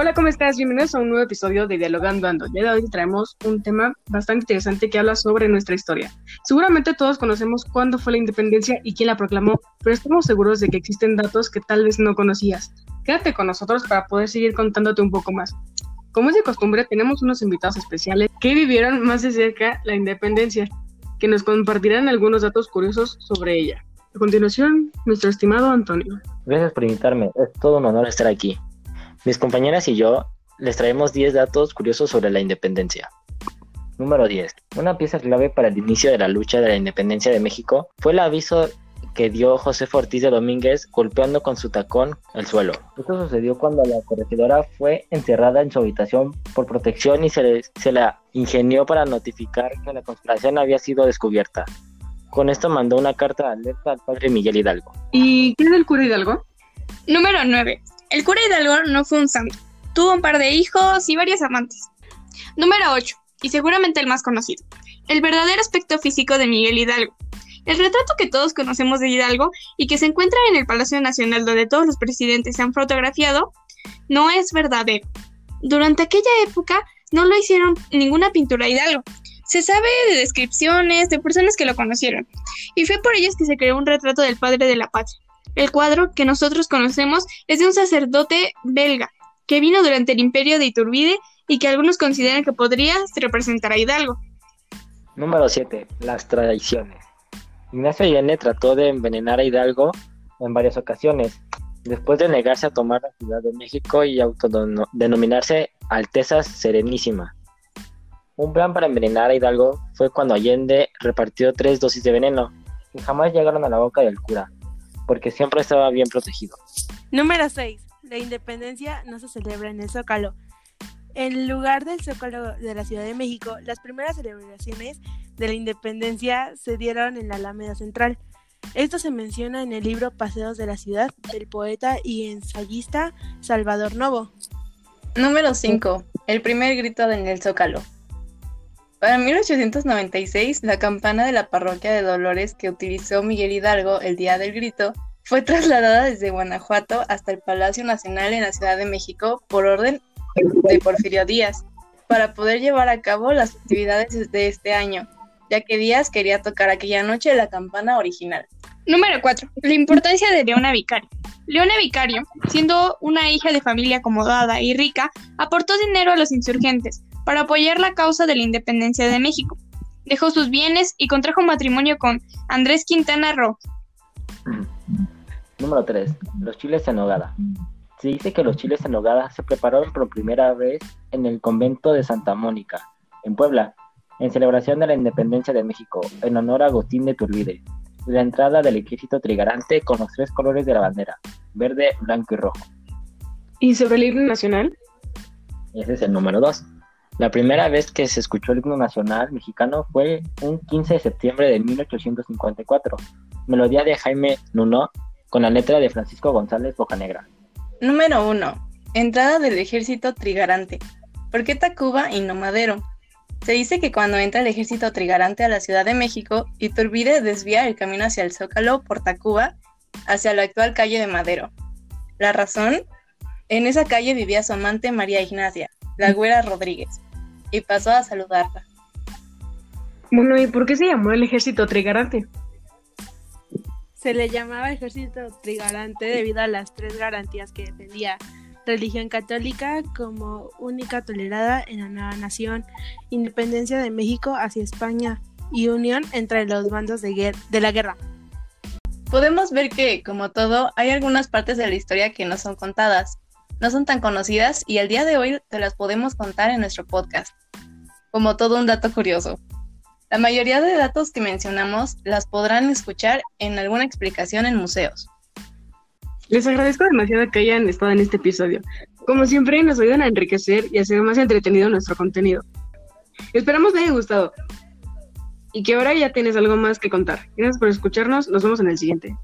Hola, ¿cómo estás? Bienvenidos a un nuevo episodio de Dialogando Ando. Ya de hoy traemos un tema bastante interesante que habla sobre nuestra historia. Seguramente todos conocemos cuándo fue la independencia y quién la proclamó, pero estamos seguros de que existen datos que tal vez no conocías. Quédate con nosotros para poder seguir contándote un poco más. Como es de costumbre, tenemos unos invitados especiales que vivieron más de cerca la independencia, que nos compartirán algunos datos curiosos sobre ella. A continuación, nuestro estimado Antonio. Gracias por invitarme, es todo un honor estar aquí. Mis compañeras y yo les traemos 10 datos curiosos sobre la independencia. Número 10. Una pieza clave para el inicio de la lucha de la independencia de México fue el aviso que dio José Ortiz de Domínguez golpeando con su tacón el suelo. Esto sucedió cuando la corregidora fue encerrada en su habitación por protección y se, se la ingenió para notificar que la conspiración había sido descubierta. Con esto mandó una carta de alerta al padre Miguel Hidalgo. ¿Y quién es el cura Hidalgo? Número 9. El cura Hidalgo no fue un santo. Tuvo un par de hijos y varias amantes. Número 8. Y seguramente el más conocido. El verdadero aspecto físico de Miguel Hidalgo. El retrato que todos conocemos de Hidalgo y que se encuentra en el Palacio Nacional donde todos los presidentes se han fotografiado, no es verdadero. Durante aquella época no lo hicieron ninguna pintura Hidalgo. Se sabe de descripciones de personas que lo conocieron, y fue por ellos que se creó un retrato del padre de la patria. El cuadro que nosotros conocemos es de un sacerdote belga que vino durante el imperio de Iturbide y que algunos consideran que podría representar a Hidalgo. Número 7. Las traiciones. Ignacio Allende trató de envenenar a Hidalgo en varias ocasiones, después de negarse a tomar la Ciudad de México y autodenominarse Alteza Serenísima. Un plan para envenenar a Hidalgo fue cuando Allende repartió tres dosis de veneno, que jamás llegaron a la boca del cura porque siempre estaba bien protegido. Número 6. La independencia no se celebra en el Zócalo. En lugar del Zócalo de la Ciudad de México, las primeras celebraciones de la independencia se dieron en la Alameda Central. Esto se menciona en el libro Paseos de la Ciudad del poeta y ensayista Salvador Novo. Número 5. El primer grito en el Zócalo. Para 1896, la campana de la parroquia de Dolores que utilizó Miguel Hidalgo el día del grito fue trasladada desde Guanajuato hasta el Palacio Nacional en la Ciudad de México por orden de Porfirio Díaz, para poder llevar a cabo las actividades de este año, ya que Díaz quería tocar aquella noche la campana original. Número 4. La importancia de Leona Vicario. Leona Vicario, siendo una hija de familia acomodada y rica, aportó dinero a los insurgentes, para apoyar la causa de la independencia de México. Dejó sus bienes y contrajo matrimonio con Andrés Quintana Roo. Número 3. Los chiles en nogada. Se dice que los chiles en nogada se prepararon por primera vez en el convento de Santa Mónica, en Puebla, en celebración de la independencia de México, en honor a Agustín de Turbide, la entrada del ejército trigarante con los tres colores de la bandera, verde, blanco y rojo. ¿Y sobre el himno nacional? Ese es el número 2. La primera vez que se escuchó el himno nacional mexicano fue un 15 de septiembre de 1854, melodía de Jaime Nuno con la letra de Francisco González Bocanegra. Número 1. Entrada del ejército trigarante. ¿Por qué Tacuba y no Madero? Se dice que cuando entra el ejército trigarante a la Ciudad de México, Iturbide desvía el camino hacia el Zócalo por Tacuba, hacia la actual calle de Madero. ¿La razón? En esa calle vivía su amante María Ignacia, la güera Rodríguez y pasó a saludarla. Bueno, ¿y por qué se llamó el ejército trigarante? Se le llamaba ejército trigarante debido a las tres garantías que defendía religión católica como única tolerada en la nueva nación, independencia de México hacia España y unión entre los bandos de, de la guerra. Podemos ver que, como todo, hay algunas partes de la historia que no son contadas, no son tan conocidas y el día de hoy te las podemos contar en nuestro podcast, como todo un dato curioso. La mayoría de datos que mencionamos las podrán escuchar en alguna explicación en museos. Les agradezco demasiado que hayan estado en este episodio. Como siempre, nos ayudan a enriquecer y hacer más entretenido nuestro contenido. Esperamos les haya gustado y que ahora ya tienes algo más que contar. Gracias por escucharnos. Nos vemos en el siguiente.